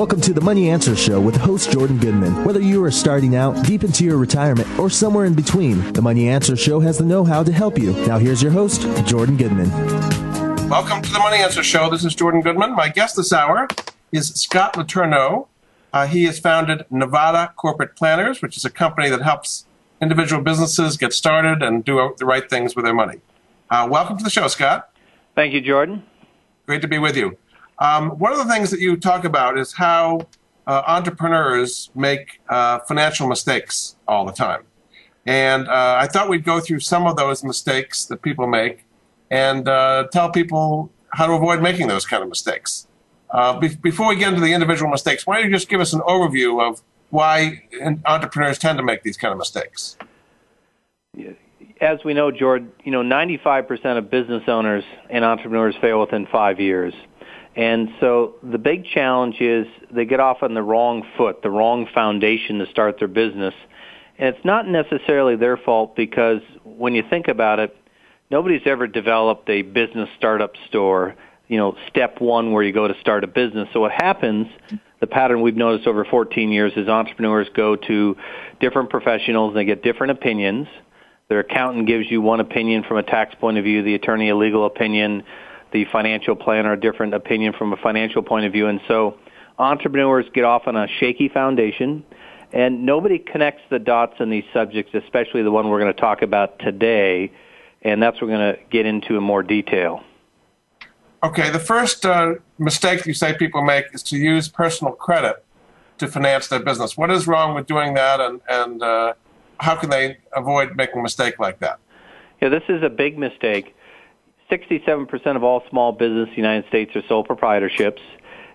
Welcome to the Money Answer Show with host Jordan Goodman. Whether you are starting out, deep into your retirement, or somewhere in between, the Money Answer Show has the know how to help you. Now, here's your host, Jordan Goodman. Welcome to the Money Answer Show. This is Jordan Goodman. My guest this hour is Scott Letourneau. Uh, he has founded Nevada Corporate Planners, which is a company that helps individual businesses get started and do the right things with their money. Uh, welcome to the show, Scott. Thank you, Jordan. Great to be with you. Um, one of the things that you talk about is how uh, entrepreneurs make uh, financial mistakes all the time. And uh, I thought we'd go through some of those mistakes that people make and uh, tell people how to avoid making those kind of mistakes. Uh, be- before we get into the individual mistakes, why don't you just give us an overview of why entrepreneurs tend to make these kind of mistakes? As we know, Jordan, you know, 95% of business owners and entrepreneurs fail within five years. And so the big challenge is they get off on the wrong foot, the wrong foundation to start their business. And it's not necessarily their fault because when you think about it, nobody's ever developed a business startup store, you know, step one where you go to start a business. So what happens, the pattern we've noticed over 14 years is entrepreneurs go to different professionals and they get different opinions. Their accountant gives you one opinion from a tax point of view, the attorney a legal opinion, the financial plan planner a different opinion from a financial point of view. And so entrepreneurs get off on a shaky foundation and nobody connects the dots in these subjects, especially the one we're going to talk about today. And that's what we're going to get into in more detail. Okay, the first uh, mistake you say people make is to use personal credit to finance their business. What is wrong with doing that, and, and uh, how can they avoid making a mistake like that? Yeah, this is a big mistake. 67% of all small business in the United States are sole proprietorships.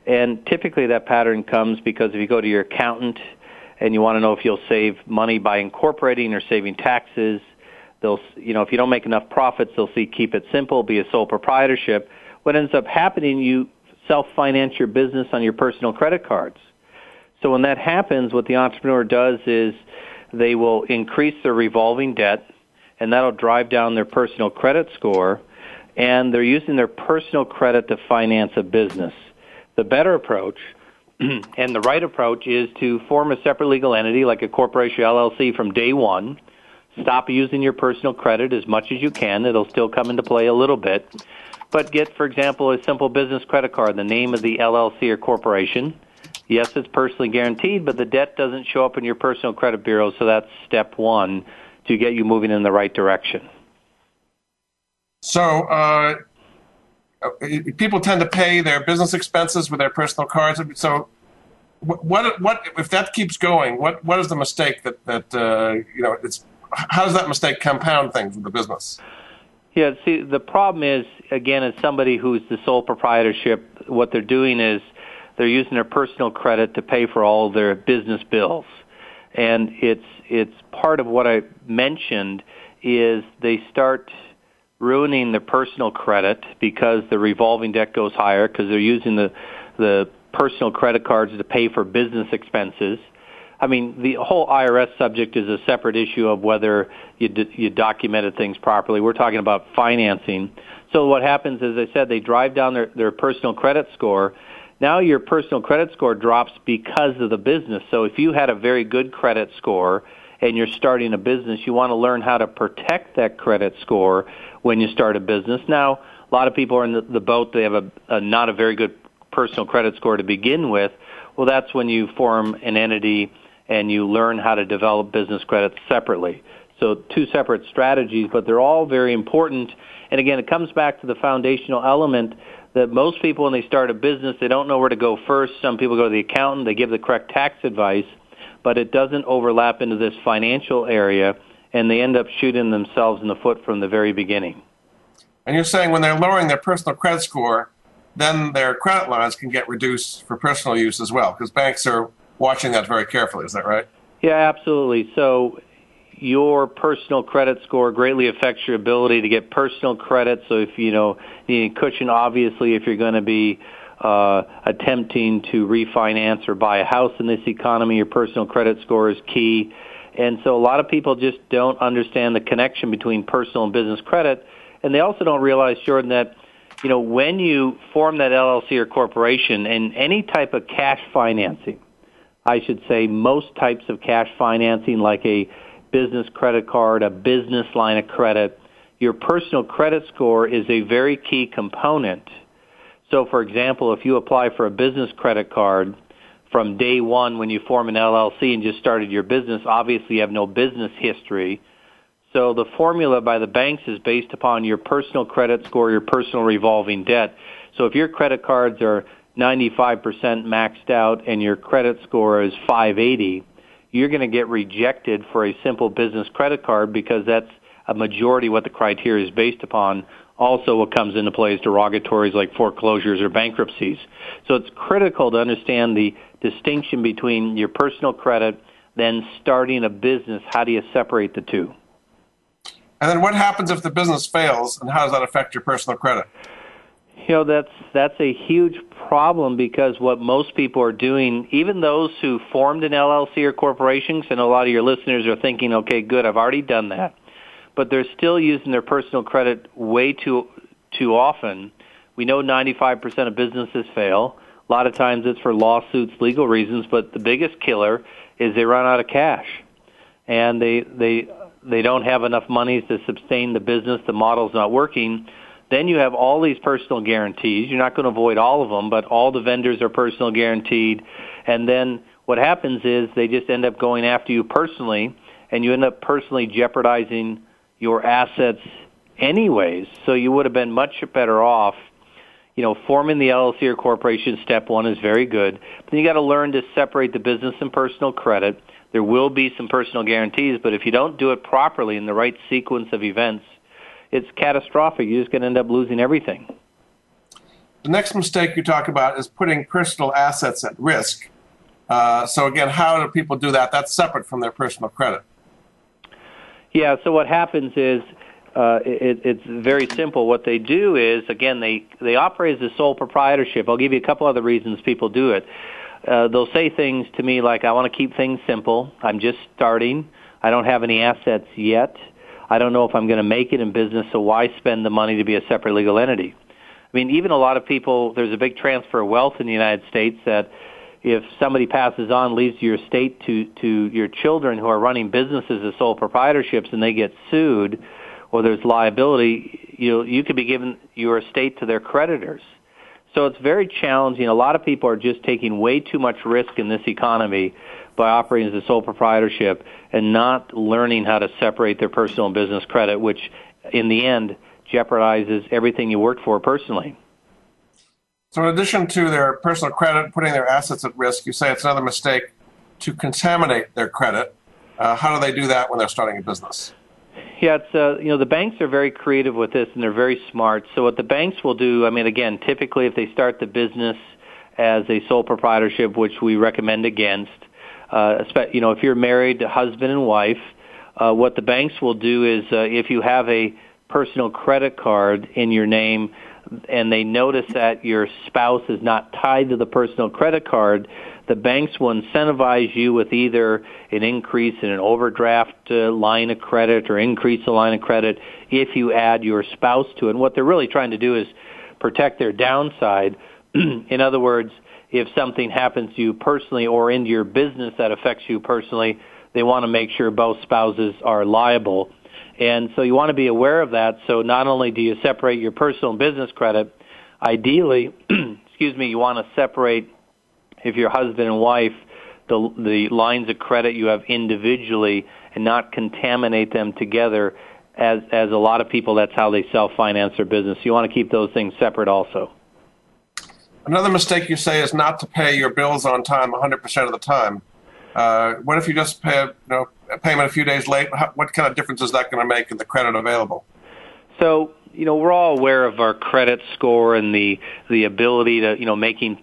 And typically that pattern comes because if you go to your accountant and you want to know if you'll save money by incorporating or saving taxes, they'll, you know, if you don't make enough profits, they'll see keep it simple, be a sole proprietorship. What ends up happening, you self-finance your business on your personal credit cards. So when that happens, what the entrepreneur does is they will increase their revolving debt, and that'll drive down their personal credit score and they're using their personal credit to finance a business. The better approach and the right approach is to form a separate legal entity like a corporation or LLC from day one. Stop using your personal credit as much as you can. It'll still come into play a little bit. But get, for example, a simple business credit card, the name of the LLC or corporation. Yes, it's personally guaranteed, but the debt doesn't show up in your personal credit bureau, so that's step one to get you moving in the right direction. So uh, people tend to pay their business expenses with their personal cards. So what what if that keeps going? What what is the mistake that that uh, you know? It's how does that mistake compound things with the business? Yeah, see, the problem is again, as somebody who's the sole proprietorship, what they're doing is they're using their personal credit to pay for all their business bills, and it's it's part of what I mentioned is they start ruining their personal credit because the revolving debt goes higher because they're using the the personal credit cards to pay for business expenses. I mean, the whole IRS subject is a separate issue of whether you d- you documented things properly. We're talking about financing. So what happens is, I said, they drive down their their personal credit score. Now your personal credit score drops because of the business. So if you had a very good credit score and you're starting a business, you want to learn how to protect that credit score when you start a business. Now, a lot of people are in the, the boat, they have a, a not a very good personal credit score to begin with. Well, that's when you form an entity and you learn how to develop business credit separately. So two separate strategies, but they're all very important. And again, it comes back to the foundational element that most people, when they start a business, they don't know where to go first. Some people go to the accountant, they give the correct tax advice but it doesn't overlap into this financial area, and they end up shooting themselves in the foot from the very beginning. And you're saying when they're lowering their personal credit score, then their credit lines can get reduced for personal use as well, because banks are watching that very carefully. Is that right? Yeah, absolutely. So your personal credit score greatly affects your ability to get personal credit. So if you know you need cushion, obviously, if you're going to be uh, attempting to refinance or buy a house in this economy, your personal credit score is key. And so a lot of people just don't understand the connection between personal and business credit. And they also don't realize, Jordan, that you know, when you form that LLC or corporation and any type of cash financing, I should say most types of cash financing like a business credit card, a business line of credit, your personal credit score is a very key component. So for example, if you apply for a business credit card from day one when you form an LLC and just started your business, obviously you have no business history. So the formula by the banks is based upon your personal credit score, your personal revolving debt. So if your credit cards are 95% maxed out and your credit score is 580, you're going to get rejected for a simple business credit card because that's a majority what the criteria is based upon. Also, what comes into play is derogatories like foreclosures or bankruptcies. So it's critical to understand the distinction between your personal credit, then starting a business. How do you separate the two? And then what happens if the business fails, and how does that affect your personal credit? You know, that's that's a huge problem because what most people are doing, even those who formed an LLC or corporations, and a lot of your listeners are thinking, okay, good, I've already done that, but they're still using their personal credit way too too often. We know 95% of businesses fail. A lot of times it's for lawsuits, legal reasons, but the biggest killer is they run out of cash, and they they they don't have enough money to sustain the business, the model's not working, then you have all these personal guarantees. You're not going to avoid all of them, but all the vendors are personal guaranteed. And then what happens is they just end up going after you personally, and you end up personally jeopardizing your assets anyways. So you would have been much better off you know, forming the LLC or corporation, step one is very good. But then you got to learn to separate the business and personal credit. There will be some personal guarantees, but if you don't do it properly in the right sequence of events, it's catastrophic. You're just going to end up losing everything. The next mistake you talk about is putting personal assets at risk. Uh, so again, how do people do that? That's separate from their personal credit. Yeah. So what happens is uh, it, it's very simple. What they do is, again, they they operate as a sole proprietorship. I'll give you a couple other reasons people do it uh, they'll say things to me like, I want to keep things simple. I'm just starting. I don't have any assets yet. I don't know if I'm going to make it in business, so why spend the money to be a separate legal entity? I mean, even a lot of people, there's a big transfer of wealth in the United States that if somebody passes on, leaves your estate to, to your children who are running businesses as sole proprietorships and they get sued or there's liability, you know, you could be given your estate to their creditors. So it's very challenging. A lot of people are just taking way too much risk in this economy by operating as a sole proprietorship and not learning how to separate their personal and business credit, which in the end jeopardizes everything you worked for personally. So, in addition to their personal credit, putting their assets at risk, you say it's another mistake to contaminate their credit. Uh, how do they do that when they're starting a business? Yeah, it's uh, you know the banks are very creative with this and they're very smart. So what the banks will do, I mean, again, typically if they start the business as a sole proprietorship, which we recommend against, uh, you know, if you're married, to husband and wife, uh, what the banks will do is uh, if you have a personal credit card in your name and they notice that your spouse is not tied to the personal credit card, the banks will incentivize you with either an increase in an overdraft uh, line of credit or increase the line of credit if you add your spouse to it. And what they're really trying to do is protect their downside. in other words, if something happens to you personally or into your business that affects you personally, they want to make sure both spouses are liable. And so you want to be aware of that. So not only do you separate your personal and business credit, ideally, excuse me, you want to separate if you're husband and wife, the the lines of credit you have individually and not contaminate them together as as a lot of people that's how they self finance their business. You want to keep those things separate also. Another mistake you say is not to pay your bills on time 100% of the time. Uh, what if you just pay you know, payment a few days late? what kind of difference is that going to make in the credit available? So, you know, we're all aware of our credit score and the the ability to, you know, making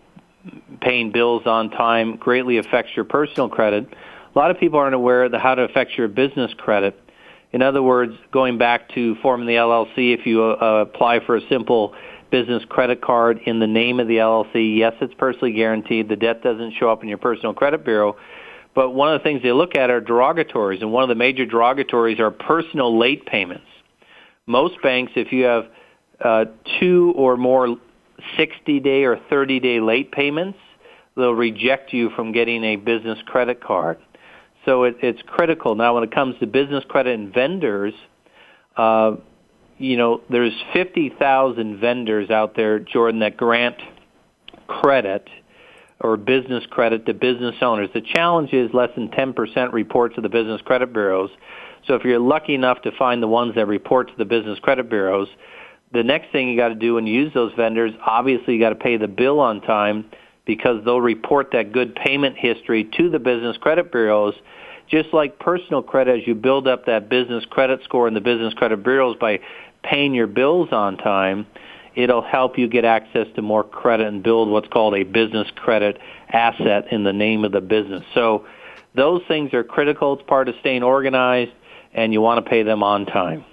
paying bills on time greatly affects your personal credit. A lot of people aren't aware of how it affects your business credit. In other words, going back to forming the LLC, if you uh, apply for a simple business credit card in the name of the LLC, yes, it's personally guaranteed. The debt doesn't show up in your personal credit bureau. But one of the things they look at are derogatories, and one of the major derogatories are personal late payments. Most banks, if you have uh, two or more 60 day or 30 day late payments, they'll reject you from getting a business credit card. So it, it's critical. Now, when it comes to business credit and vendors, uh, you know, there's 50,000 vendors out there, Jordan, that grant credit or business credit to business owners. The challenge is less than 10% report to the business credit bureaus. So if you're lucky enough to find the ones that report to the business credit bureaus, the next thing you got to do when you use those vendors, obviously you got to pay the bill on time because they'll report that good payment history to the business credit bureaus. Just like personal credit, as you build up that business credit score in the business credit bureaus by paying your bills on time, it'll help you get access to more credit and build what's called a business credit asset in the name of the business. So those things are critical. It's part of staying organized, and you want to pay them on time.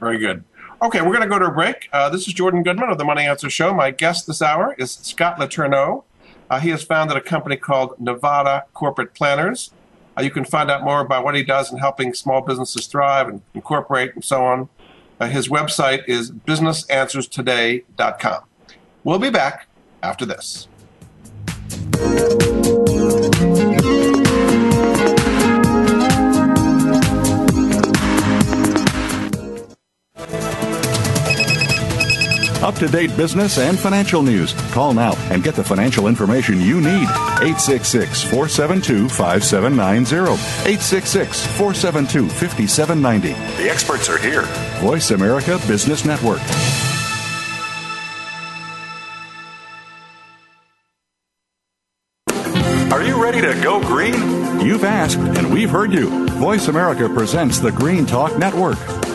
Very good. Okay, we're going to go to a break. Uh, this is Jordan Goodman of the Money Answer Show. My guest this hour is Scott Letourneau. Uh, he has founded a company called Nevada Corporate Planners. Uh, you can find out more about what he does in helping small businesses thrive and incorporate and so on. Uh, his website is businessanswerstoday.com. We'll be back after this. Up to date business and financial news. Call now and get the financial information you need. 866 472 5790. 866 472 5790. The experts are here. Voice America Business Network. Are you ready to go green? You've asked, and we've heard you. Voice America presents the Green Talk Network.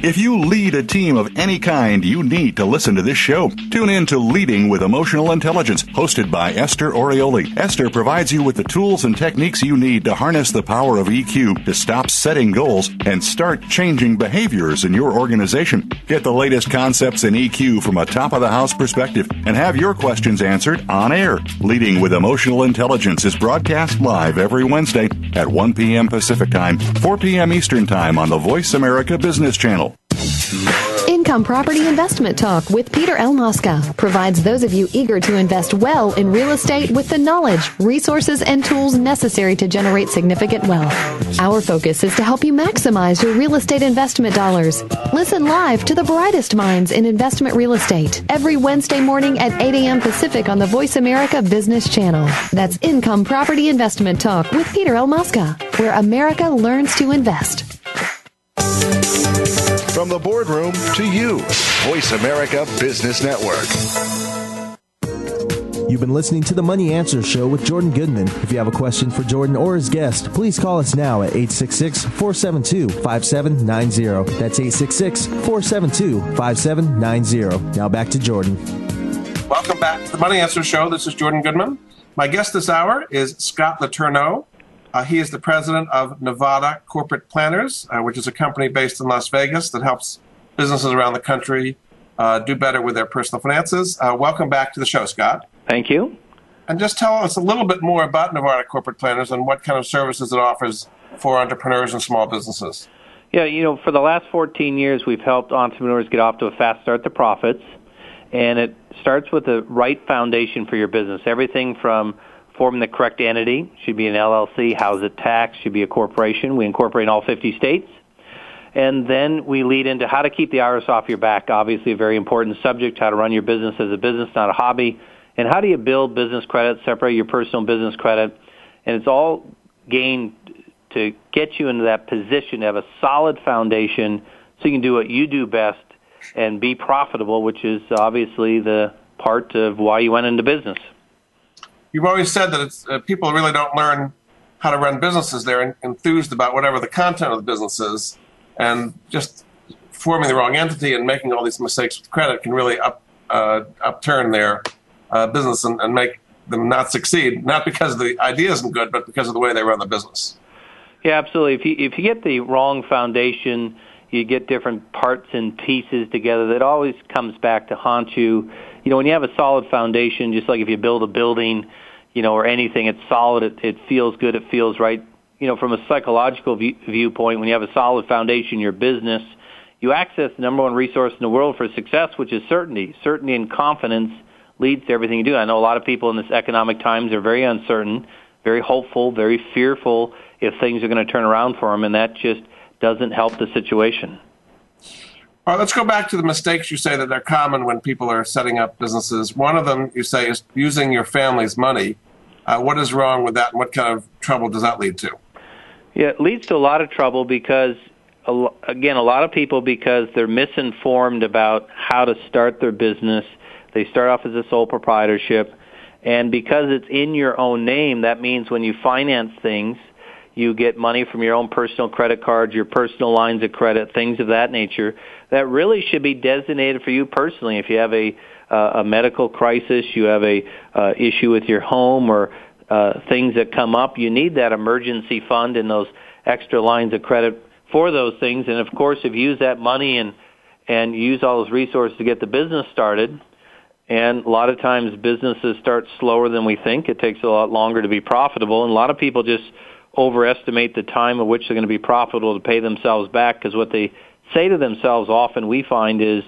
If you lead a team of any kind, you need to listen to this show. Tune in to Leading with Emotional Intelligence, hosted by Esther Orioli. Esther provides you with the tools and techniques you need to harness the power of EQ to stop setting goals and start changing behaviors in your organization. Get the latest concepts in EQ from a top of the house perspective and have your questions answered on air. Leading with Emotional Intelligence is broadcast live every Wednesday at 1 p.m. Pacific Time, 4 p.m. Eastern Time on the Voice America Business Channel. Income Property Investment Talk with Peter L. Mosca provides those of you eager to invest well in real estate with the knowledge, resources, and tools necessary to generate significant wealth. Our focus is to help you maximize your real estate investment dollars. Listen live to the brightest minds in investment real estate every Wednesday morning at 8 a.m. Pacific on the Voice America Business Channel. That's Income Property Investment Talk with Peter L. Mosca, where America learns to invest. From the boardroom to you, Voice America Business Network. You've been listening to the Money Answer Show with Jordan Goodman. If you have a question for Jordan or his guest, please call us now at 866 472 5790. That's 866 472 5790. Now back to Jordan. Welcome back to the Money Answer Show. This is Jordan Goodman. My guest this hour is Scott Letourneau. Uh, he is the president of Nevada Corporate Planners, uh, which is a company based in Las Vegas that helps businesses around the country uh, do better with their personal finances. Uh, welcome back to the show, Scott. Thank you. And just tell us a little bit more about Nevada Corporate Planners and what kind of services it offers for entrepreneurs and small businesses. Yeah, you know, for the last 14 years, we've helped entrepreneurs get off to a fast start to profits. And it starts with the right foundation for your business. Everything from forming the correct entity, should be an LLC, how's it taxed, should be a corporation. We incorporate in all 50 states. And then we lead into how to keep the IRS off your back, obviously a very important subject, how to run your business as a business, not a hobby, and how do you build business credit, separate your personal business credit. And it's all gained to get you into that position to have a solid foundation so you can do what you do best and be profitable, which is obviously the part of why you went into business you've always said that it's, uh, people really don't learn how to run businesses. They're enthused about whatever the content of the business is, and just forming the wrong entity and making all these mistakes with credit can really up uh, upturn their uh, business and, and, make them not succeed, not because the idea isn't good, but because of the way they run the business. Yeah, absolutely. If you if you get the wrong foundation, you get different parts and pieces together. That always comes back to haunt you. You know, when you have a solid foundation, just like if you build a building, you know, or anything, it's solid. It, it feels good. It feels right. You know, from a psychological view, viewpoint, when you have a solid foundation your business, you access the number one resource in the world for success, which is certainty. Certainty and confidence leads to everything you do. I know a lot of people in this economic times are very uncertain, very hopeful, very fearful if things are going to turn around for them, and that just doesn't help the situation. All right, let's go back to the mistakes you say that are common when people are setting up businesses. One of them you say is using your family's money. Uh, what is wrong with that, and what kind of trouble does that lead to? Yeah, it leads to a lot of trouble because, again, a lot of people, because they're misinformed about how to start their business, they start off as a sole proprietorship. And because it's in your own name, that means when you finance things, you get money from your own personal credit cards, your personal lines of credit, things of that nature. That really should be designated for you personally. If you have a uh, a medical crisis, you have a uh, issue with your home, or uh, things that come up, you need that emergency fund and those extra lines of credit for those things. And of course, if you use that money and and use all those resources to get the business started, and a lot of times businesses start slower than we think. It takes a lot longer to be profitable, and a lot of people just overestimate the time at which they're going to be profitable to pay themselves back because what they say to themselves often we find is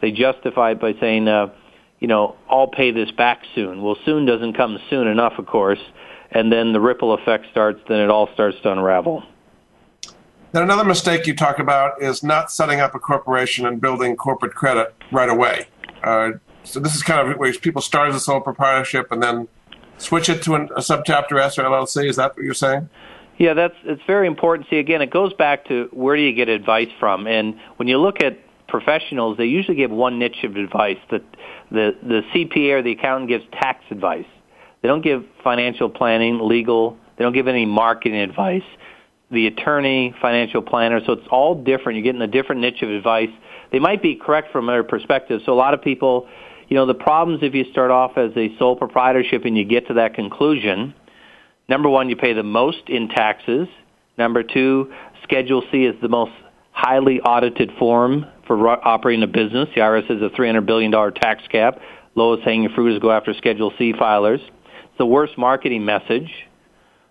they justify it by saying, uh, you know, I'll pay this back soon. Well, soon doesn't come soon enough, of course, and then the ripple effect starts. Then it all starts to unravel. Then another mistake you talk about is not setting up a corporation and building corporate credit right away. Uh, so this is kind of where people start as a sole proprietorship and then switch it to an, a subchapter S or LLC. Is that what you're saying? Yeah, that's it's very important. See, again, it goes back to where do you get advice from? And when you look at professionals, they usually give one niche of advice. The the the CPA or the accountant gives tax advice. They don't give financial planning, legal. They don't give any marketing advice. The attorney, financial planner. So it's all different. You're getting a different niche of advice. They might be correct from their perspective. So a lot of people you know, the problems if you start off as a sole proprietorship and you get to that conclusion, number one, you pay the most in taxes. Number two, Schedule C is the most highly audited form for operating a business. The IRS has a $300 billion tax gap. Lowest hanging fruit is go after Schedule C filers. It's the worst marketing message.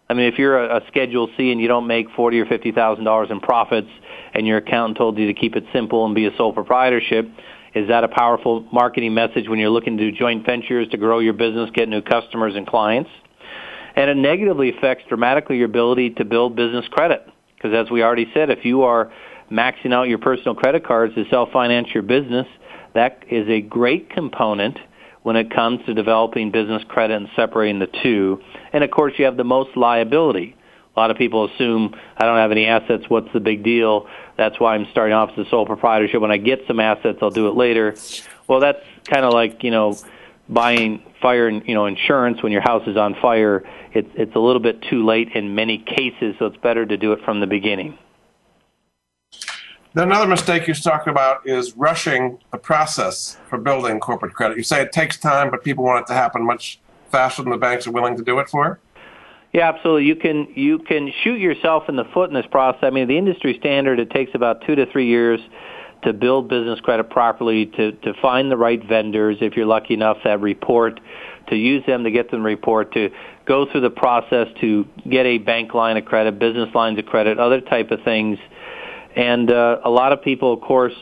I mean, if you're a, a Schedule C and you don't make forty or fifty thousand dollars in profits, and your accountant told you to keep it simple and be a sole proprietorship, is that a powerful marketing message when you're looking to do joint ventures to grow your business, get new customers and clients? And it negatively affects dramatically your ability to build business credit. Because as we already said, if you are maxing out your personal credit cards to self-finance your business, that is a great component when it comes to developing business credit and separating the two. And of course, you have the most liability. A lot of people assume I don't have any assets. What's the big deal? That's why I'm starting off as a sole proprietorship. When I get some assets, I'll do it later. Well, that's kind of like you know buying fire you know insurance when your house is on fire. It's it's a little bit too late in many cases, so it's better to do it from the beginning. Another mistake you talk about is rushing the process for building corporate credit. You say it takes time, but people want it to happen much faster than the banks are willing to do it for. Yeah, absolutely. You can you can shoot yourself in the foot in this process. I mean, the industry standard it takes about two to three years to build business credit properly, to to find the right vendors if you're lucky enough that report, to use them to get them report, to go through the process to get a bank line of credit, business lines of credit, other type of things. And uh, a lot of people, of course,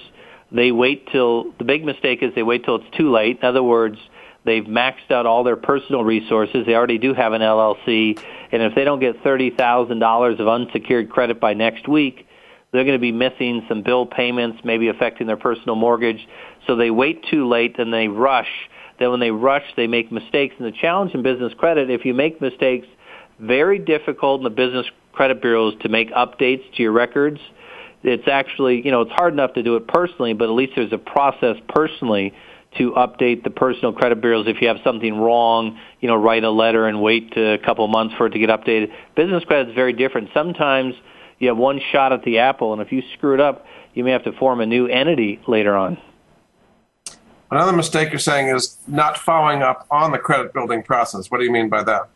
they wait till the big mistake is they wait till it's too late. In other words, They've maxed out all their personal resources. They already do have an LLC. And if they don't get $30,000 of unsecured credit by next week, they're going to be missing some bill payments, maybe affecting their personal mortgage. So they wait too late and they rush. Then when they rush, they make mistakes. And the challenge in business credit, if you make mistakes, very difficult in the business credit bureaus to make updates to your records. It's actually, you know, it's hard enough to do it personally, but at least there's a process personally to update the personal credit bureaus if you have something wrong, you know, write a letter and wait a couple months for it to get updated. Business credit is very different. Sometimes you have one shot at the apple, and if you screw it up, you may have to form a new entity later on. Another mistake you're saying is not following up on the credit building process. What do you mean by that?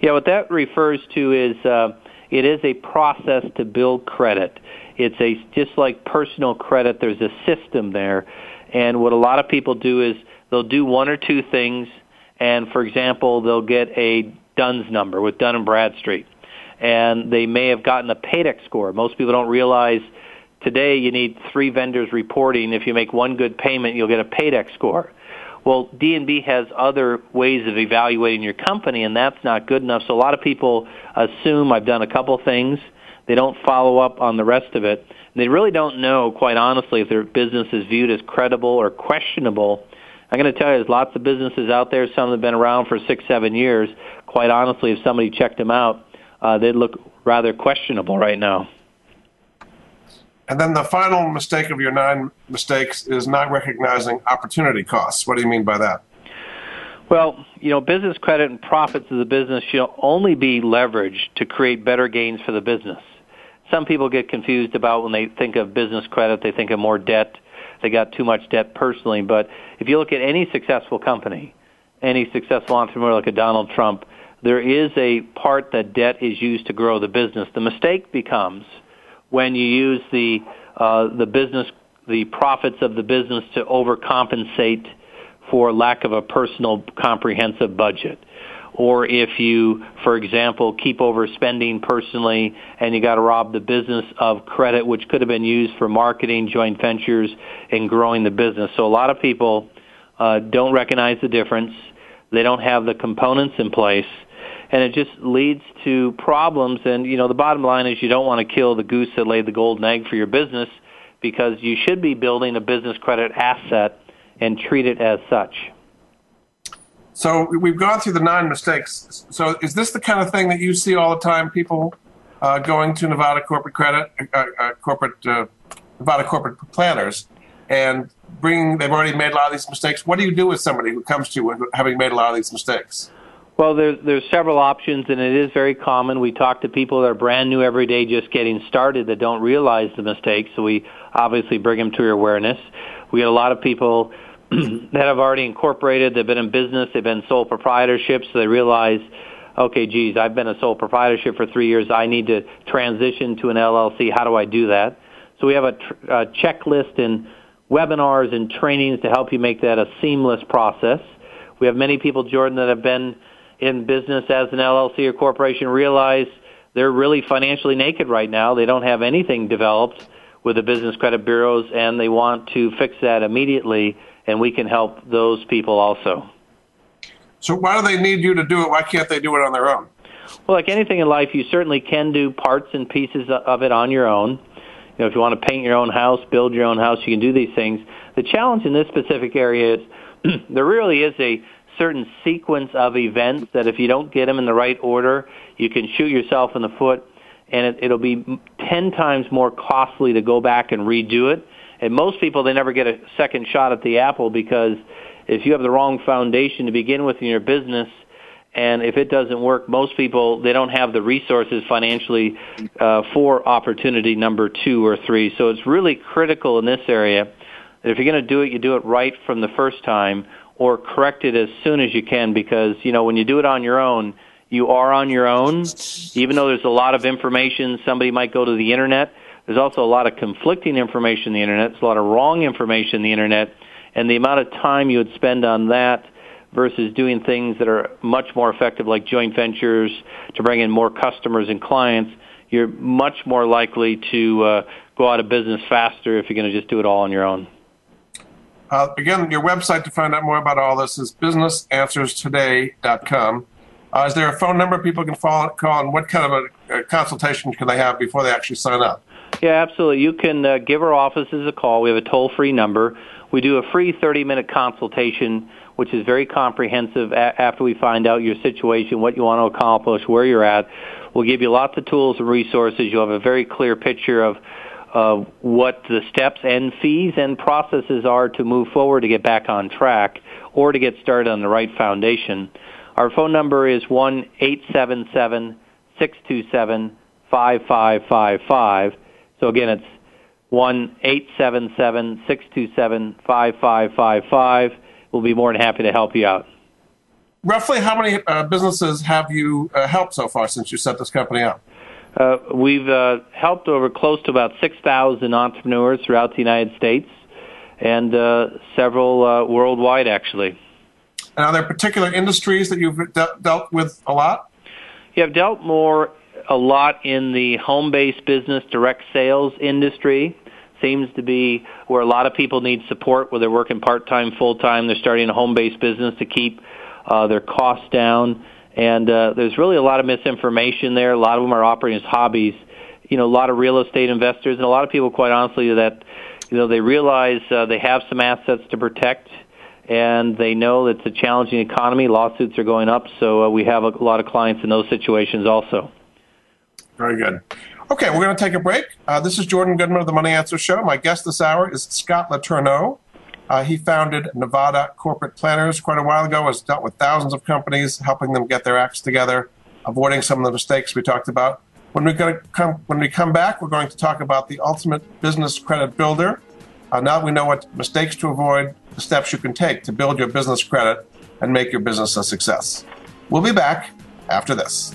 Yeah, what that refers to is uh, it is a process to build credit. It's a just like personal credit. There's a system there, and what a lot of people do is they'll do one or two things, and for example, they'll get a Duns number with Dun and Bradstreet, and they may have gotten a Paydex score. Most people don't realize today you need three vendors reporting. If you make one good payment, you'll get a Paydex score. Well, D&B has other ways of evaluating your company, and that's not good enough. So a lot of people assume I've done a couple things. They don't follow up on the rest of it. They really don't know, quite honestly, if their business is viewed as credible or questionable. I'm going to tell you, there's lots of businesses out there. Some have been around for six, seven years. Quite honestly, if somebody checked them out, uh, they'd look rather questionable right now. And then the final mistake of your nine mistakes is not recognizing opportunity costs. What do you mean by that? Well, you know, business credit and profits of the business should only be leveraged to create better gains for the business. Some people get confused about when they think of business credit, they think of more debt. They got too much debt personally. But if you look at any successful company, any successful entrepreneur like a Donald Trump, there is a part that debt is used to grow the business. The mistake becomes when you use the uh, the business the profits of the business to overcompensate for lack of a personal comprehensive budget. Or if you for example keep overspending personally and you got to rob the business of credit which could have been used for marketing joint ventures and growing the business. So a lot of people uh, don't recognize the difference. They don't have the components in place and it just leads to problems. And you know, the bottom line is you don't want to kill the goose that laid the golden egg for your business because you should be building a business credit asset and treat it as such. So we've gone through the nine mistakes. So is this the kind of thing that you see all the time? People uh, going to Nevada corporate credit, uh, uh, corporate uh, Nevada corporate planners, and bringing. They've already made a lot of these mistakes. What do you do with somebody who comes to you having made a lot of these mistakes? Well, there's there's several options, and it is very common. We talk to people that are brand new every day, just getting started, that don't realize the mistakes. So we obviously bring them to your awareness. We get a lot of people that have already incorporated. They've been in business. They've been sole proprietorships. So they realize, okay, geez, I've been a sole proprietorship for three years. I need to transition to an LLC. How do I do that? So we have a, tr- a checklist and webinars and trainings to help you make that a seamless process. We have many people, Jordan, that have been in business as an LLC or corporation realize they're really financially naked right now. They don't have anything developed with the business credit bureaus and they want to fix that immediately and we can help those people also. So why do they need you to do it? Why can't they do it on their own? Well, like anything in life, you certainly can do parts and pieces of it on your own. You know, if you want to paint your own house, build your own house, you can do these things. The challenge in this specific area is there really is a certain sequence of events that if you don't get them in the right order, you can shoot yourself in the foot, and it, it'll be 10 times more costly to go back and redo it. And most people, they never get a second shot at the apple because if you have the wrong foundation to begin with in your business, and if it doesn't work, most people they don't have the resources financially uh, for opportunity number two or three. So it's really critical in this area that if you're going to do it, you do it right from the first time, or correct it as soon as you can because, you know, when you do it on your own, you are on your own. Even though there's a lot of information, somebody might go to the internet. There's also a lot of conflicting information in the internet. There's a lot of wrong information in the internet. And the amount of time you would spend on that versus doing things that are much more effective like joint ventures to bring in more customers and clients, you're much more likely to uh, go out of business faster if you're going to just do it all on your own. Uh, again, your website to find out more about all this is businessanswerstoday.com. Uh, is there a phone number people can follow, call, and what kind of a, a, consultation can they have before they actually sign up? Yeah, absolutely. You can uh, give our offices a call. We have a toll-free number. We do a free 30-minute consultation, which is very comprehensive a- after we find out your situation, what you want to accomplish, where you're at. We'll give you lots of tools and resources. You'll have a very clear picture of of what the steps and fees and processes are to move forward to get back on track or to get started on the right foundation. Our phone number is one eight seven seven six two seven five five five five. So again, it's one eight seven seven six two seven five five five five. We'll be more than happy to help you out. Roughly, how many uh, businesses have you uh, helped so far since you set this company up? Uh, we've uh, helped over close to about 6,000 entrepreneurs throughout the United States and uh, several uh, worldwide, actually. And are there particular industries that you've de- dealt with a lot? Yeah, I've dealt more a lot in the home-based business direct sales industry. Seems to be where a lot of people need support, whether they're working part-time, full-time. They're starting a home-based business to keep uh, their costs down. And uh, there's really a lot of misinformation there. A lot of them are operating as hobbies. You know, a lot of real estate investors and a lot of people, quite honestly, that you know they realize uh, they have some assets to protect, and they know it's a challenging economy. Lawsuits are going up, so uh, we have a lot of clients in those situations also. Very good. Okay, we're going to take a break. Uh, this is Jordan Goodman of the Money Answer Show. My guest this hour is Scott Letourneau. Uh, he founded Nevada Corporate Planners quite a while ago, has dealt with thousands of companies, helping them get their acts together, avoiding some of the mistakes we talked about. When we, come, when we come back, we're going to talk about the ultimate business credit builder. Uh, now we know what mistakes to avoid, the steps you can take to build your business credit and make your business a success. We'll be back after this.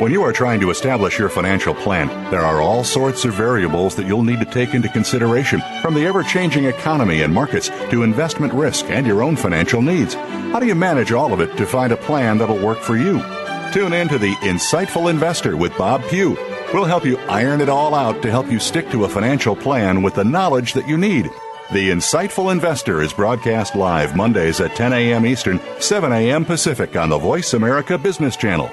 When you are trying to establish your financial plan, there are all sorts of variables that you'll need to take into consideration, from the ever changing economy and markets to investment risk and your own financial needs. How do you manage all of it to find a plan that'll work for you? Tune in to The Insightful Investor with Bob Pugh. We'll help you iron it all out to help you stick to a financial plan with the knowledge that you need. The Insightful Investor is broadcast live Mondays at 10 a.m. Eastern, 7 a.m. Pacific on the Voice America Business Channel.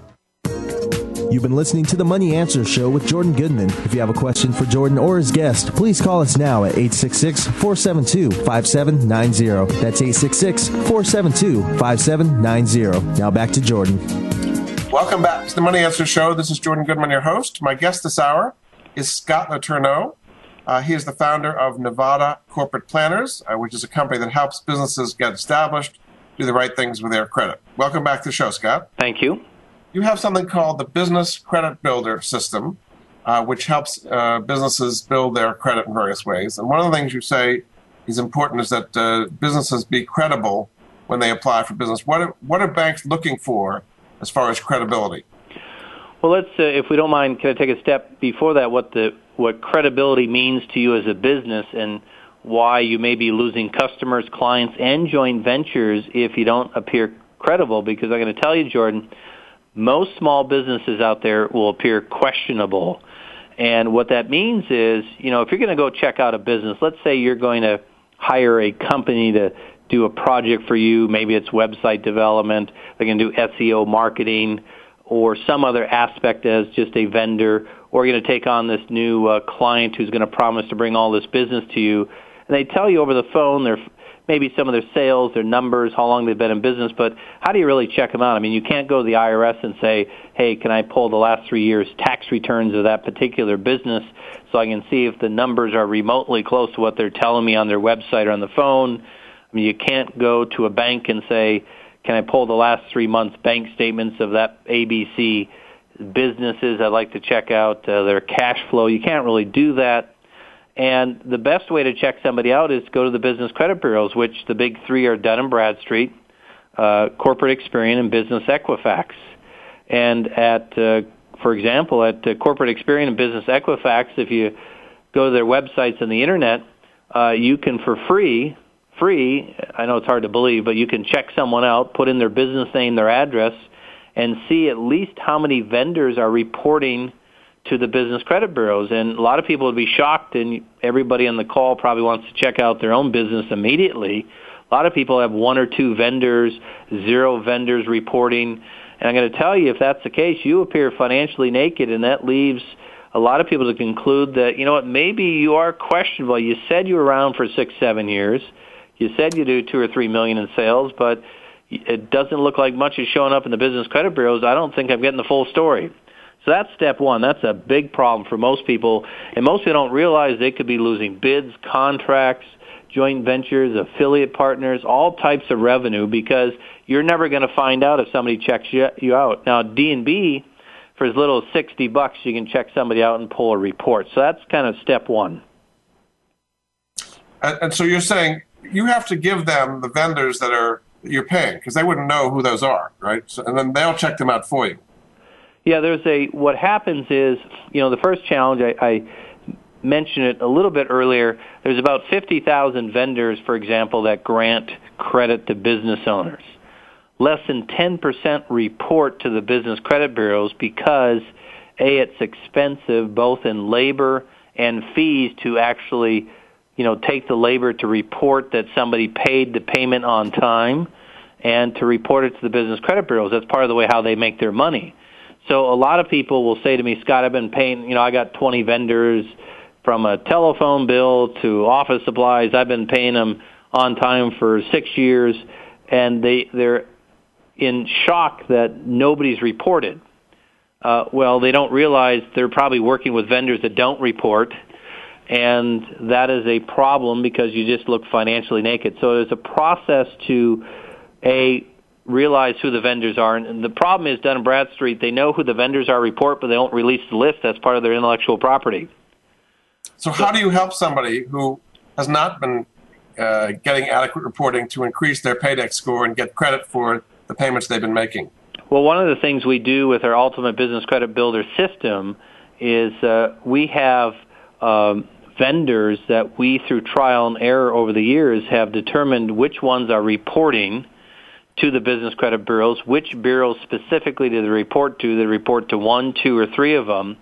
You've been listening to the Money Answer Show with Jordan Goodman. If you have a question for Jordan or his guest, please call us now at 866 472 5790. That's 866 472 5790. Now back to Jordan. Welcome back to the Money Answer Show. This is Jordan Goodman, your host. My guest this hour is Scott Letourneau. Uh, he is the founder of Nevada Corporate Planners, uh, which is a company that helps businesses get established, do the right things with their credit. Welcome back to the show, Scott. Thank you you have something called the Business Credit Builder System, uh, which helps uh, businesses build their credit in various ways. And one of the things you say is important is that uh, businesses be credible when they apply for business. What are, what are banks looking for as far as credibility? Well, let's, uh, if we don't mind, can I take a step before that? What the what credibility means to you as a business, and why you may be losing customers, clients, and joint ventures if you don't appear credible. Because I'm going to tell you, Jordan, most small businesses out there will appear questionable. And what that means is, you know, if you're going to go check out a business, let's say you're going to hire a company to do a project for you, maybe it's website development, they're going to do SEO marketing, or some other aspect as just a vendor, or you're going to take on this new uh, client who's going to promise to bring all this business to you. And they tell you over the phone they're maybe some of their sales, their numbers, how long they've been in business, but how do you really check them out? I mean, you can't go to the IRS and say, hey, can I pull the last three years' tax returns of that particular business so I can see if the numbers are remotely close to what they're telling me on their website or on the phone? I mean, you can't go to a bank and say, can I pull the last three months' bank statements of that ABC businesses I'd like to check out, uh, their cash flow? You can't really do that and the best way to check somebody out is to go to the business credit bureaus, which the big three are Dun and Bradstreet, uh, Corporate Experian, and Business Equifax. And at, uh, for example, at uh, Corporate Experian and Business Equifax, if you go to their websites on the internet, uh, you can for free, free. I know it's hard to believe, but you can check someone out, put in their business name, their address, and see at least how many vendors are reporting to the business credit bureaus. And a lot of people would be shocked, and everybody on the call probably wants to check out their own business immediately. A lot of people have one or two vendors, zero vendors reporting. And I'm going to tell you, if that's the case, you appear financially naked, and that leaves a lot of people to conclude that, you know what, maybe you are questionable. You said you were around for six, seven years. You said you do two or three million in sales, but it doesn't look like much is showing up in the business credit bureaus. I don't think I'm getting the full story. That's step one. That's a big problem for most people, and most people don't realize they could be losing bids, contracts, joint ventures, affiliate partners, all types of revenue because you're never going to find out if somebody checks you out. Now, D&B, for as little as 60 bucks, you can check somebody out and pull a report. So that's kind of step one. And, and so you're saying you have to give them the vendors that are you're paying because they wouldn't know who those are, right? So, and then they'll check them out for you. Yeah, there's a. What happens is, you know, the first challenge I, I mentioned it a little bit earlier. There's about 50,000 vendors, for example, that grant credit to business owners. Less than 10% report to the business credit bureaus because a it's expensive both in labor and fees to actually, you know, take the labor to report that somebody paid the payment on time and to report it to the business credit bureaus. That's part of the way how they make their money. So a lot of people will say to me, Scott, I've been paying, you know, I got 20 vendors from a telephone bill to office supplies. I've been paying them on time for six years, and they they're in shock that nobody's reported. Uh, well, they don't realize they're probably working with vendors that don't report, and that is a problem because you just look financially naked. So there's a process to a realize who the vendors are. And the problem is Dun & Bradstreet, they know who the vendors are report, but they don't release the list. That's part of their intellectual property. So how do you help somebody who has not been uh, getting adequate reporting to increase their paydex score and get credit for the payments they've been making? Well, one of the things we do with our Ultimate Business Credit Builder system is uh, we have um, vendors that we, through trial and error over the years, have determined which ones are reporting – to the business credit bureaus, which bureaus specifically do they report to. They report to one, two, or three of them.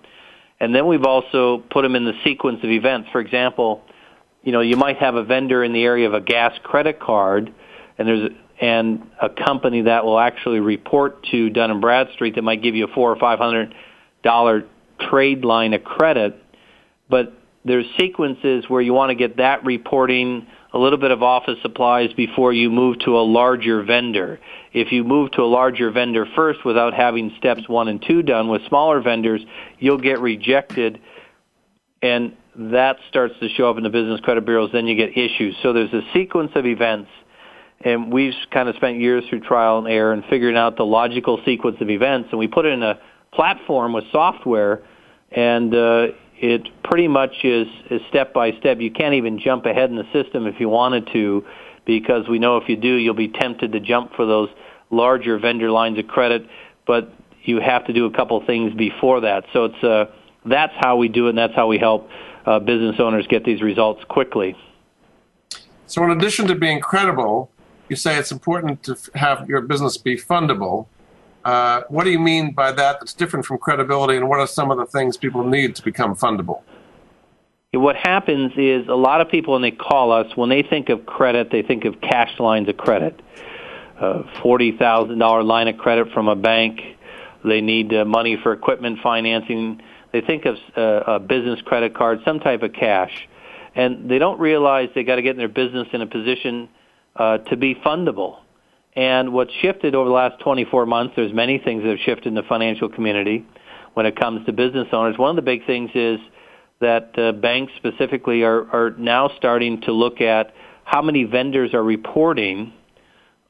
And then we've also put them in the sequence of events. For example, you know, you might have a vendor in the area of a gas credit card, and there's and a company that will actually report to Dun and Bradstreet that might give you a four or five hundred dollar trade line of credit. But there's sequences where you want to get that reporting a little bit of office supplies before you move to a larger vendor. If you move to a larger vendor first without having steps one and two done with smaller vendors, you'll get rejected and that starts to show up in the business credit bureaus, then you get issues. So there's a sequence of events and we've kind of spent years through trial and error and figuring out the logical sequence of events and we put it in a platform with software and uh, it pretty much is, is step by step. You can't even jump ahead in the system if you wanted to, because we know if you do, you'll be tempted to jump for those larger vendor lines of credit, but you have to do a couple things before that. So it's uh, that's how we do it, and that's how we help uh, business owners get these results quickly. So, in addition to being credible, you say it's important to have your business be fundable. Uh, what do you mean by that that's different from credibility, and what are some of the things people need to become fundable? What happens is a lot of people, when they call us, when they think of credit, they think of cash lines of credit. A $40,000 line of credit from a bank. They need uh, money for equipment financing. They think of uh, a business credit card, some type of cash. And they don't realize they got to get their business in a position uh, to be fundable. And what's shifted over the last 24 months, there's many things that have shifted in the financial community when it comes to business owners. One of the big things is that uh, banks specifically are, are now starting to look at how many vendors are reporting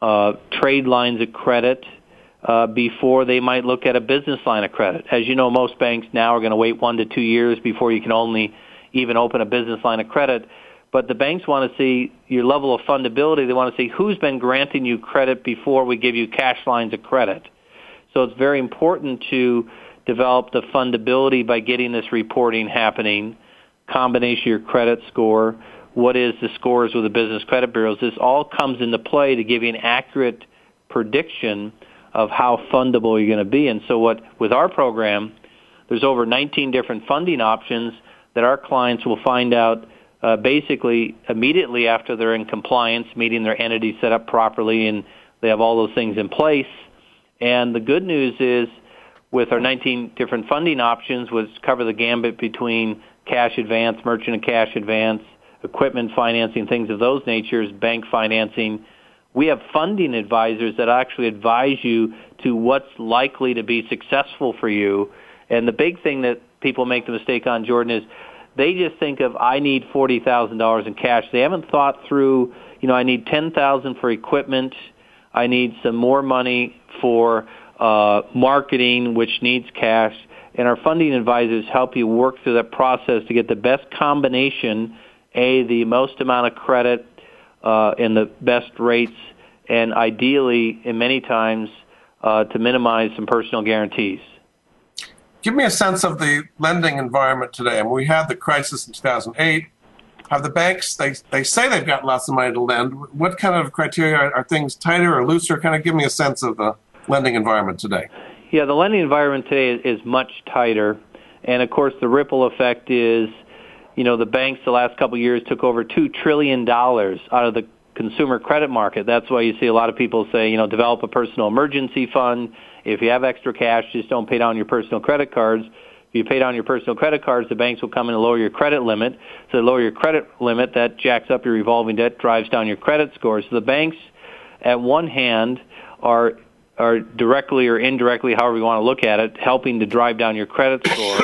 uh, trade lines of credit uh, before they might look at a business line of credit. As you know, most banks now are going to wait one to two years before you can only even open a business line of credit. But the banks want to see your level of fundability. They want to see who's been granting you credit before we give you cash lines of credit. So it's very important to develop the fundability by getting this reporting happening, combination of your credit score, what is the scores with the business credit bureaus. This all comes into play to give you an accurate prediction of how fundable you're going to be. And so what with our program, there's over 19 different funding options that our clients will find out uh, basically immediately after they're in compliance, meeting their entity set up properly, and they have all those things in place. And the good news is, with our 19 different funding options, which cover the gambit between cash advance, merchant and cash advance, equipment financing, things of those natures, bank financing. We have funding advisors that actually advise you to what's likely to be successful for you. And the big thing that people make the mistake on, Jordan, is they just think of I need forty thousand dollars in cash. They haven't thought through, you know, I need ten thousand for equipment. I need some more money for uh, marketing, which needs cash. And our funding advisors help you work through that process to get the best combination a the most amount of credit uh, and the best rates, and ideally, in many times, uh, to minimize some personal guarantees. Give me a sense of the lending environment today. I mean, we had the crisis in 2008. Have the banks, they, they say they've got lots of money to lend. What kind of criteria are, are things tighter or looser? Kind of give me a sense of the lending environment today. Yeah, the lending environment today is, is much tighter. And of course, the ripple effect is you know, the banks the last couple of years took over $2 trillion out of the consumer credit market. That's why you see a lot of people say, you know, develop a personal emergency fund. If you have extra cash, just don't pay down your personal credit cards. If you pay down your personal credit cards, the banks will come in and lower your credit limit. So they lower your credit limit, that jacks up your revolving debt, drives down your credit score. So the banks, at one hand, are are directly or indirectly, however you want to look at it, helping to drive down your credit score.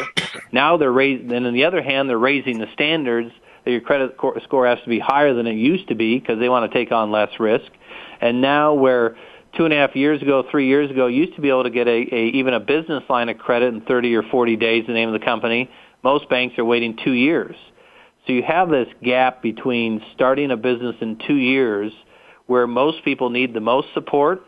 now they're raising, and on the other hand, they're raising the standards that your credit score has to be higher than it used to be because they want to take on less risk. And now where two and a half years ago, three years ago, used to be able to get a, a even a business line of credit in 30 or 40 days, the name of the company. Most banks are waiting two years. So you have this gap between starting a business in two years where most people need the most support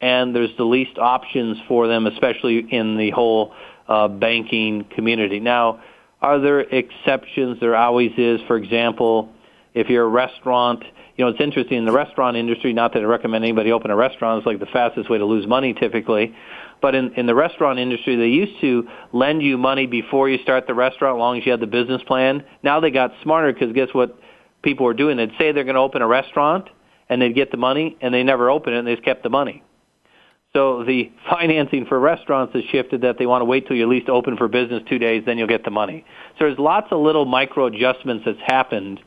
and there's the least options for them, especially in the whole uh, banking community. Now, are there exceptions? There always is. For example, if you're a restaurant, you know, it's interesting in the restaurant industry, not that I recommend anybody open a restaurant, it's like the fastest way to lose money typically. But in, in the restaurant industry, they used to lend you money before you start the restaurant, as long as you had the business plan. Now they got smarter because guess what people were doing? They'd say they're going to open a restaurant, and they'd get the money, and they never open it, and they just kept the money. So the financing for restaurants has shifted that they want to wait till you're at least open for business two days, then you'll get the money. So there's lots of little micro adjustments that's happened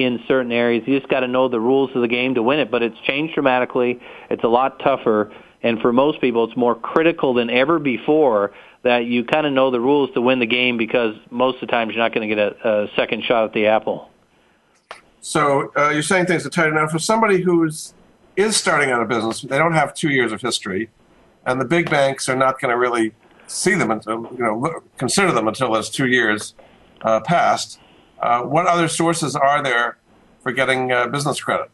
in certain areas. You just got to know the rules of the game to win it, but it's changed dramatically. It's a lot tougher, and for most people, it's more critical than ever before that you kind of know the rules to win the game because most of the times you're not going to get a, a second shot at the apple. So uh, you're saying things are tighter now for somebody who's is starting out a business, they don't have two years of history, and the big banks are not going to really see them until you know consider them until those two years uh, passed. Uh, what other sources are there for getting uh, business credit?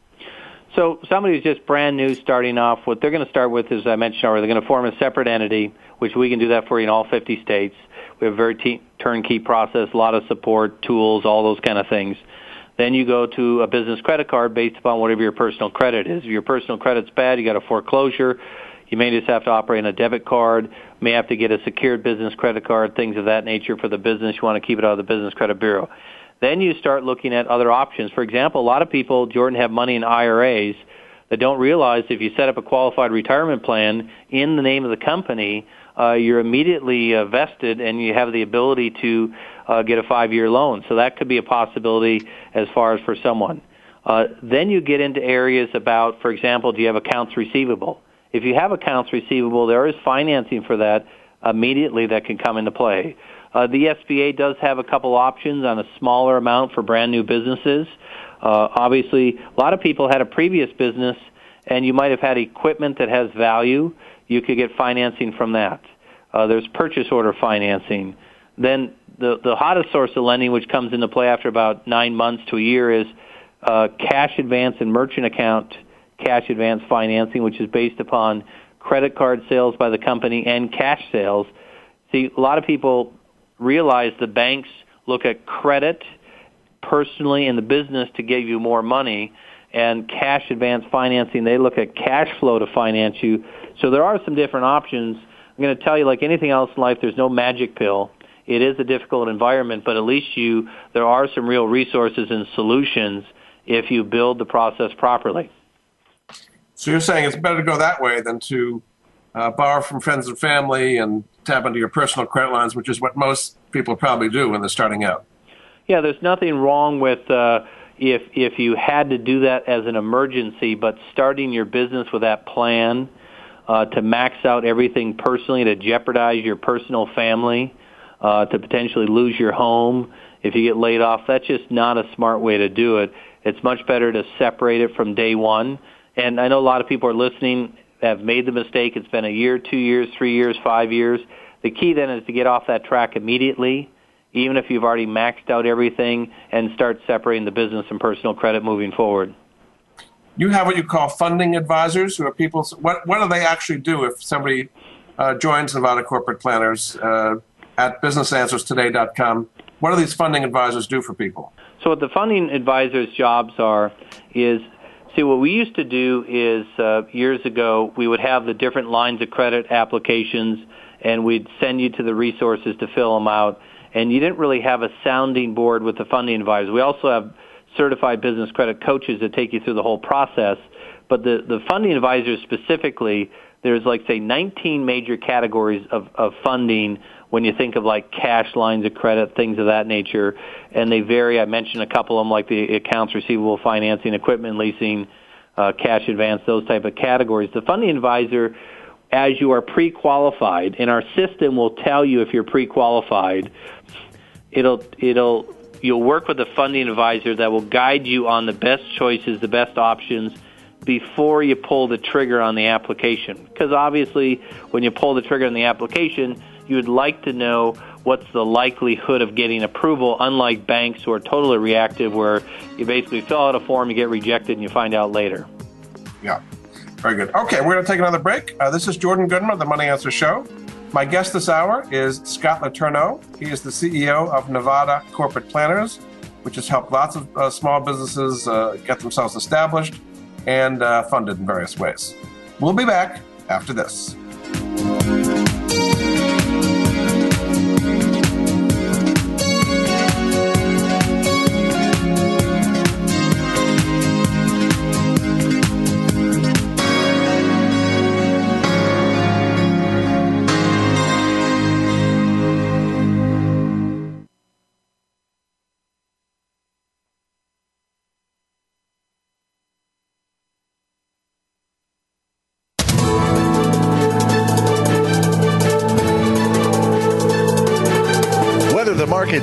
So somebody who's just brand new starting off, what they're going to start with, as I mentioned earlier, they're going to form a separate entity, which we can do that for you in all 50 states. We have a very t- turnkey process, a lot of support, tools, all those kind of things. Then you go to a business credit card based upon whatever your personal credit is. If your personal credit's bad, you got a foreclosure. You may just have to operate on a debit card. May have to get a secured business credit card, things of that nature for the business. You want to keep it out of the business credit bureau. Then you start looking at other options. For example, a lot of people, Jordan, have money in IRAs that don't realize if you set up a qualified retirement plan in the name of the company, uh, you're immediately uh, vested and you have the ability to uh, get a five-year loan. So that could be a possibility as far as for someone. Uh, then you get into areas about, for example, do you have accounts receivable? If you have accounts receivable, there is financing for that immediately that can come into play. Uh, the SBA does have a couple options on a smaller amount for brand new businesses. Uh, obviously, a lot of people had a previous business, and you might have had equipment that has value. You could get financing from that. Uh, there's purchase order financing. Then the the hottest source of lending, which comes into play after about nine months to a year, is uh, cash advance and merchant account cash advance financing, which is based upon credit card sales by the company and cash sales. See, a lot of people realize the banks look at credit personally in the business to give you more money and cash advance financing they look at cash flow to finance you. So there are some different options. I'm going to tell you like anything else in life there's no magic pill. It is a difficult environment but at least you there are some real resources and solutions if you build the process properly. So you're saying it's better to go that way than to uh, borrow from friends and family and tap into your personal credit lines, which is what most people probably do when they're starting out. Yeah, there's nothing wrong with uh, if if you had to do that as an emergency, but starting your business with that plan uh, to max out everything personally, to jeopardize your personal family, uh, to potentially lose your home if you get laid off. That's just not a smart way to do it. It's much better to separate it from day one and I know a lot of people are listening have made the mistake. It's been a year, two years, three years, five years. The key then is to get off that track immediately, even if you've already maxed out everything, and start separating the business and personal credit moving forward. You have what you call funding advisors, who are people. What what do they actually do if somebody uh, joins Nevada Corporate Planners uh, at businessanswerstoday.com? What do these funding advisors do for people? So, what the funding advisors' jobs are is See, what we used to do is uh, years ago, we would have the different lines of credit applications, and we'd send you to the resources to fill them out. And you didn't really have a sounding board with the funding advisors. We also have certified business credit coaches that take you through the whole process. But the, the funding advisors specifically, there's like say 19 major categories of, of funding when you think of like cash lines of credit, things of that nature, and they vary. I mentioned a couple of them, like the accounts receivable financing, equipment leasing, uh, cash advance, those type of categories. The funding advisor, as you are pre-qualified, and our system will tell you if you're pre-qualified. It'll it'll you'll work with a funding advisor that will guide you on the best choices, the best options before you pull the trigger on the application. Because obviously, when you pull the trigger on the application, you would like to know what's the likelihood of getting approval, unlike banks who are totally reactive, where you basically fill out a form, you get rejected, and you find out later. Yeah, very good. Okay, we're going to take another break. Uh, this is Jordan Goodman of the Money Answer Show. My guest this hour is Scott Letourneau. He is the CEO of Nevada Corporate Planners, which has helped lots of uh, small businesses uh, get themselves established and uh, funded in various ways. We'll be back after this.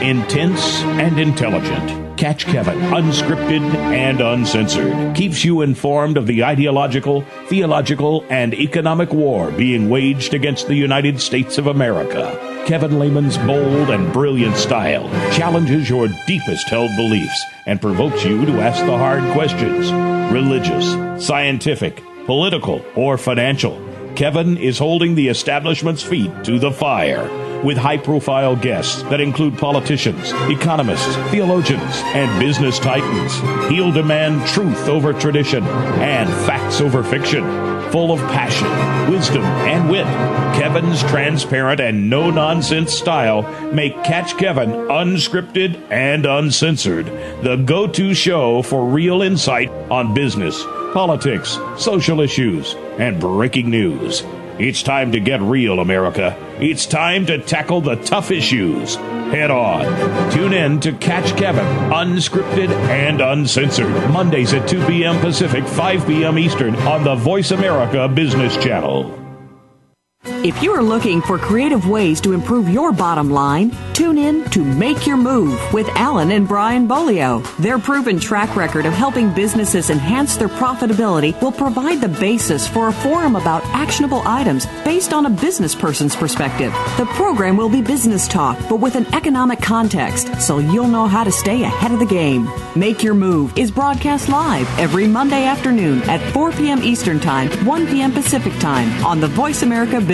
Intense and intelligent. Catch Kevin, unscripted and uncensored. Keeps you informed of the ideological, theological, and economic war being waged against the United States of America. Kevin Lehman's bold and brilliant style challenges your deepest held beliefs and provokes you to ask the hard questions religious, scientific, political, or financial. Kevin is holding the establishment's feet to the fire with high profile guests that include politicians, economists, theologians, and business titans. He'll demand truth over tradition and facts over fiction full of passion, wisdom, and wit. Kevin's transparent and no nonsense style make Catch Kevin unscripted and uncensored, the go to show for real insight on business, politics, social issues, and breaking news. It's time to get real, America. It's time to tackle the tough issues head on. Tune in to Catch Kevin, unscripted and uncensored, Mondays at 2 p.m. Pacific, 5 p.m. Eastern on the Voice America Business Channel. If you are looking for creative ways to improve your bottom line, tune in to Make Your Move with Alan and Brian Bolio. Their proven track record of helping businesses enhance their profitability will provide the basis for a forum about actionable items based on a business person's perspective. The program will be business talk, but with an economic context, so you'll know how to stay ahead of the game. Make Your Move is broadcast live every Monday afternoon at 4 p.m. Eastern Time, 1 p.m. Pacific Time on the Voice America Business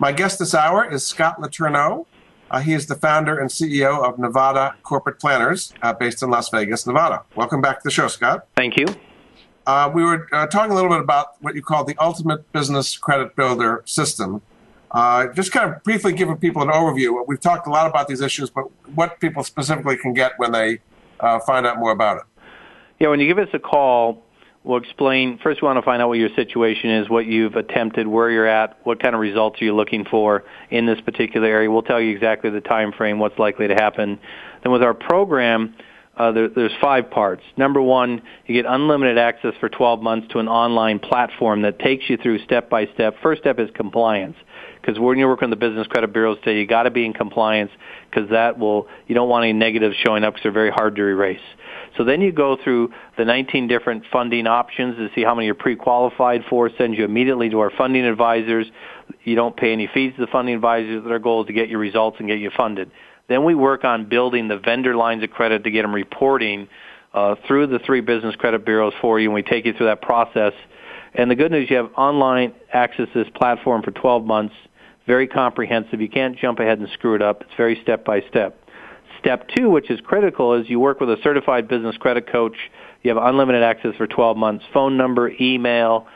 My guest this hour is Scott Letourneau. Uh, he is the founder and CEO of Nevada Corporate Planners, uh, based in Las Vegas, Nevada. Welcome back to the show, Scott. Thank you. Uh, we were uh, talking a little bit about what you call the ultimate business credit builder system. Uh, just kind of briefly giving people an overview. We've talked a lot about these issues, but what people specifically can get when they uh, find out more about it. Yeah, when you give us a call, We'll explain. First, we want to find out what your situation is, what you've attempted, where you're at, what kind of results are you looking for in this particular area. We'll tell you exactly the time frame, what's likely to happen. Then with our program, uh, there, there's five parts. Number one, you get unlimited access for 12 months to an online platform that takes you through step by step. First step is compliance because when you work on the business credit bureaus today, you got to be in compliance because that will you don't want any negatives showing up because they're very hard to erase. So then you go through the 19 different funding options to see how many you're pre-qualified for, sends you immediately to our funding advisors. You don't pay any fees to the funding advisors. Their goal is to get your results and get you funded. Then we work on building the vendor lines of credit to get them reporting uh, through the three business credit bureaus for you, and we take you through that process. And the good news, you have online access to this platform for 12 months, very comprehensive. You can't jump ahead and screw it up. It's very step by step. Step two, which is critical, is you work with a certified business credit coach. You have unlimited access for 12 months, phone number, email.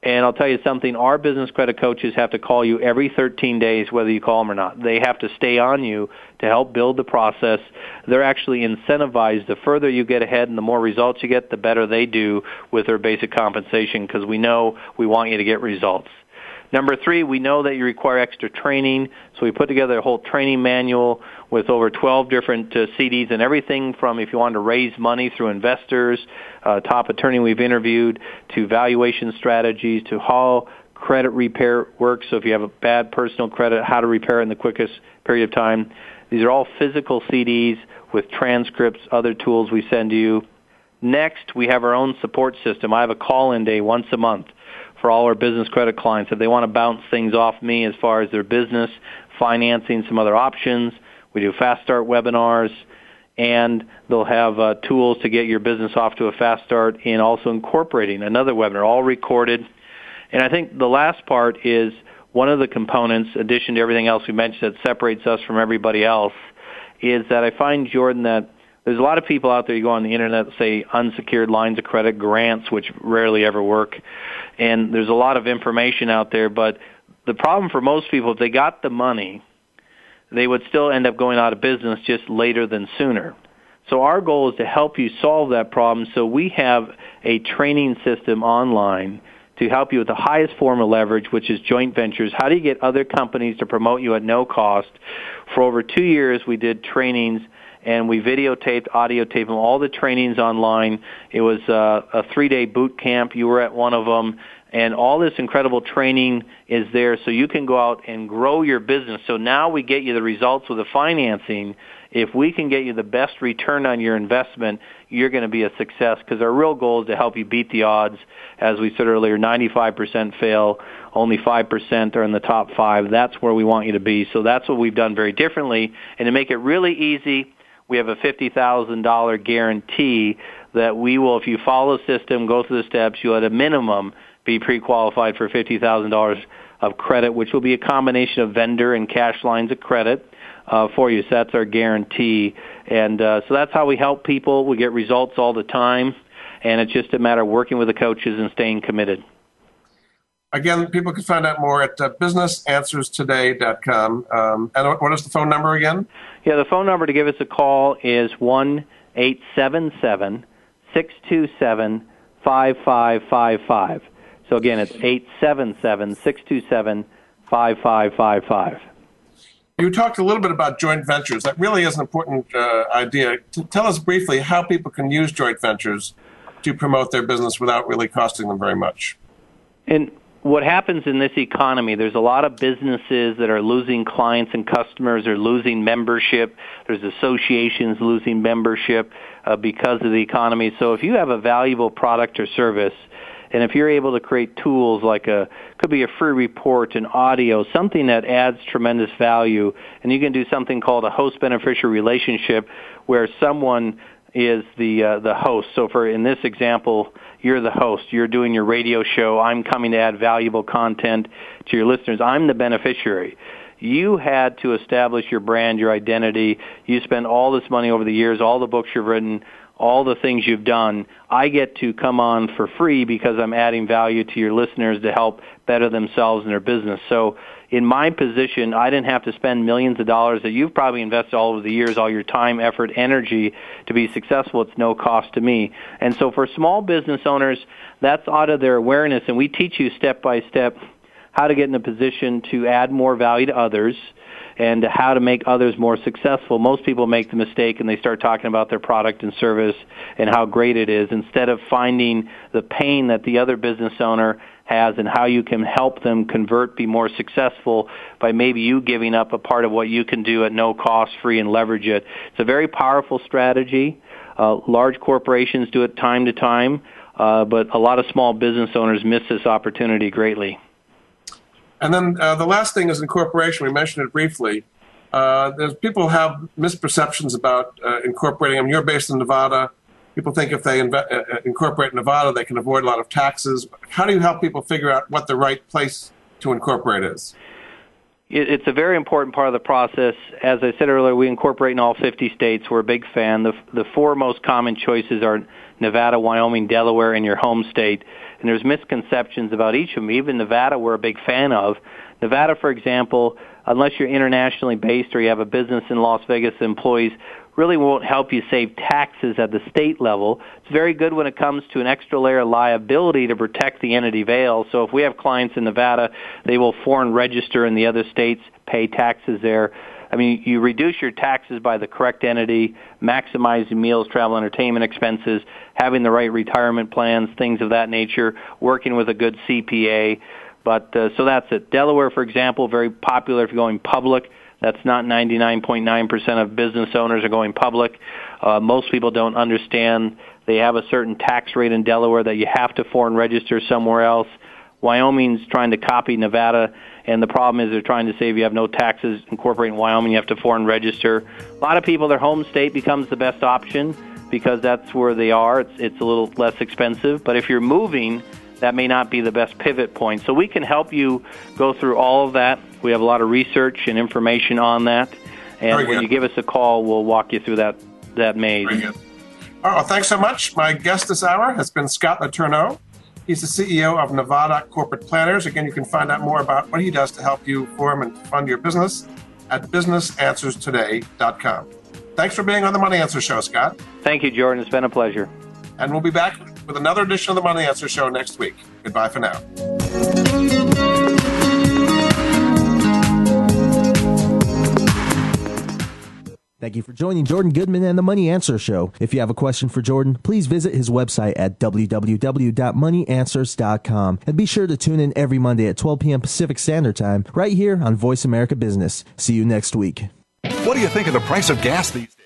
And I'll tell you something, our business credit coaches have to call you every 13 days, whether you call them or not. They have to stay on you to help build the process. They're actually incentivized. The further you get ahead and the more results you get, the better they do with their basic compensation because we know we want you to get results. Number three, we know that you require extra training, so we put together a whole training manual with over 12 different uh, CDs and everything from if you want to raise money through investors, uh, top attorney we've interviewed, to valuation strategies, to how credit repair works. So if you have a bad personal credit, how to repair it in the quickest period of time. These are all physical CDs with transcripts, other tools we send you. Next, we have our own support system. I have a call-in day once a month for all our business credit clients. If they want to bounce things off me as far as their business, financing, some other options, we do fast start webinars, and they'll have uh, tools to get your business off to a fast start and also incorporating another webinar, all recorded. And I think the last part is one of the components, addition to everything else we mentioned that separates us from everybody else, is that I find, Jordan, that there's a lot of people out there you go on the internet say unsecured lines of credit grants which rarely ever work and there's a lot of information out there but the problem for most people if they got the money they would still end up going out of business just later than sooner so our goal is to help you solve that problem so we have a training system online to help you with the highest form of leverage, which is joint ventures. How do you get other companies to promote you at no cost? For over two years, we did trainings and we videotaped, audiotaped them, all the trainings online. It was uh, a three-day boot camp. You were at one of them, and all this incredible training is there so you can go out and grow your business. So now we get you the results with the financing. If we can get you the best return on your investment, you're going to be a success because our real goal is to help you beat the odds. As we said earlier, 95% fail, only 5% are in the top five. That's where we want you to be. So that's what we've done very differently. And to make it really easy, we have a $50,000 guarantee that we will, if you follow the system, go through the steps, you'll at a minimum be pre-qualified for $50,000 of credit, which will be a combination of vendor and cash lines of credit uh, for you. So that's our guarantee. And uh, so that's how we help people. We get results all the time. And it's just a matter of working with the coaches and staying committed. Again, people can find out more at uh, businessanswerstoday.com. Um, and what is the phone number again? Yeah, the phone number to give us a call is one eight seven seven six two seven five five five five. So again, it's 877-627-5555. You talked a little bit about joint ventures. That really is an important uh, idea. To tell us briefly how people can use joint ventures to promote their business without really costing them very much. And what happens in this economy, there's a lot of businesses that are losing clients and customers or losing membership. There's associations losing membership uh, because of the economy. So if you have a valuable product or service, and if you're able to create tools like a could be a free report, an audio, something that adds tremendous value, and you can do something called a host beneficiary relationship, where someone is the uh, the host. So for in this example, you're the host. You're doing your radio show. I'm coming to add valuable content to your listeners. I'm the beneficiary. You had to establish your brand, your identity. You spent all this money over the years, all the books you've written, all the things you've done. I get to come on for free because I'm adding value to your listeners to help better themselves and their business. So in my position, I didn't have to spend millions of dollars that you've probably invested all over the years, all your time, effort, energy to be successful. It's no cost to me. And so for small business owners, that's out of their awareness and we teach you step by step how to get in a position to add more value to others and how to make others more successful. Most people make the mistake and they start talking about their product and service and how great it is instead of finding the pain that the other business owner has and how you can help them convert, be more successful by maybe you giving up a part of what you can do at no cost free and leverage it. It's a very powerful strategy. Uh, large corporations do it time to time, uh, but a lot of small business owners miss this opportunity greatly. And then uh, the last thing is incorporation. We mentioned it briefly. Uh, there's people have misperceptions about uh, incorporating. I mean, you're based in Nevada. People think if they inve- uh, uh, incorporate Nevada, they can avoid a lot of taxes. How do you help people figure out what the right place to incorporate is? It's a very important part of the process. As I said earlier, we incorporate in all 50 states. We're a big fan. The, the four most common choices are Nevada, Wyoming, Delaware, and your home state and there's misconceptions about each of them. Even Nevada, we're a big fan of. Nevada, for example, unless you're internationally based or you have a business in Las Vegas, employees really won't help you save taxes at the state level. It's very good when it comes to an extra layer of liability to protect the entity veil. So if we have clients in Nevada, they will foreign register in the other states, pay taxes there. I mean, you reduce your taxes by the correct entity, maximizing meals, travel, entertainment expenses, having the right retirement plans, things of that nature, working with a good CPA. But uh, so that's it. Delaware, for example, very popular if you're going public. That's not 99.9% of business owners are going public. Uh, most people don't understand they have a certain tax rate in Delaware that you have to foreign register somewhere else. Wyoming's trying to copy Nevada and the problem is they're trying to say if you have no taxes incorporating Wyoming, you have to foreign register. A lot of people, their home state becomes the best option because that's where they are. It's, it's a little less expensive. But if you're moving, that may not be the best pivot point. So we can help you go through all of that. We have a lot of research and information on that. And when you give us a call, we'll walk you through that, that maze. Very good. Oh, thanks so much. My guest this hour has been Scott Letourneau. He's the CEO of Nevada Corporate Planners. Again, you can find out more about what he does to help you form and fund your business at businessanswerstoday.com. Thanks for being on the Money Answer Show, Scott. Thank you, Jordan. It's been a pleasure. And we'll be back with another edition of the Money Answer Show next week. Goodbye for now. Thank you for joining Jordan Goodman and the Money Answer Show. If you have a question for Jordan, please visit his website at www.moneyanswers.com and be sure to tune in every Monday at 12 p.m. Pacific Standard Time right here on Voice America Business. See you next week. What do you think of the price of gas these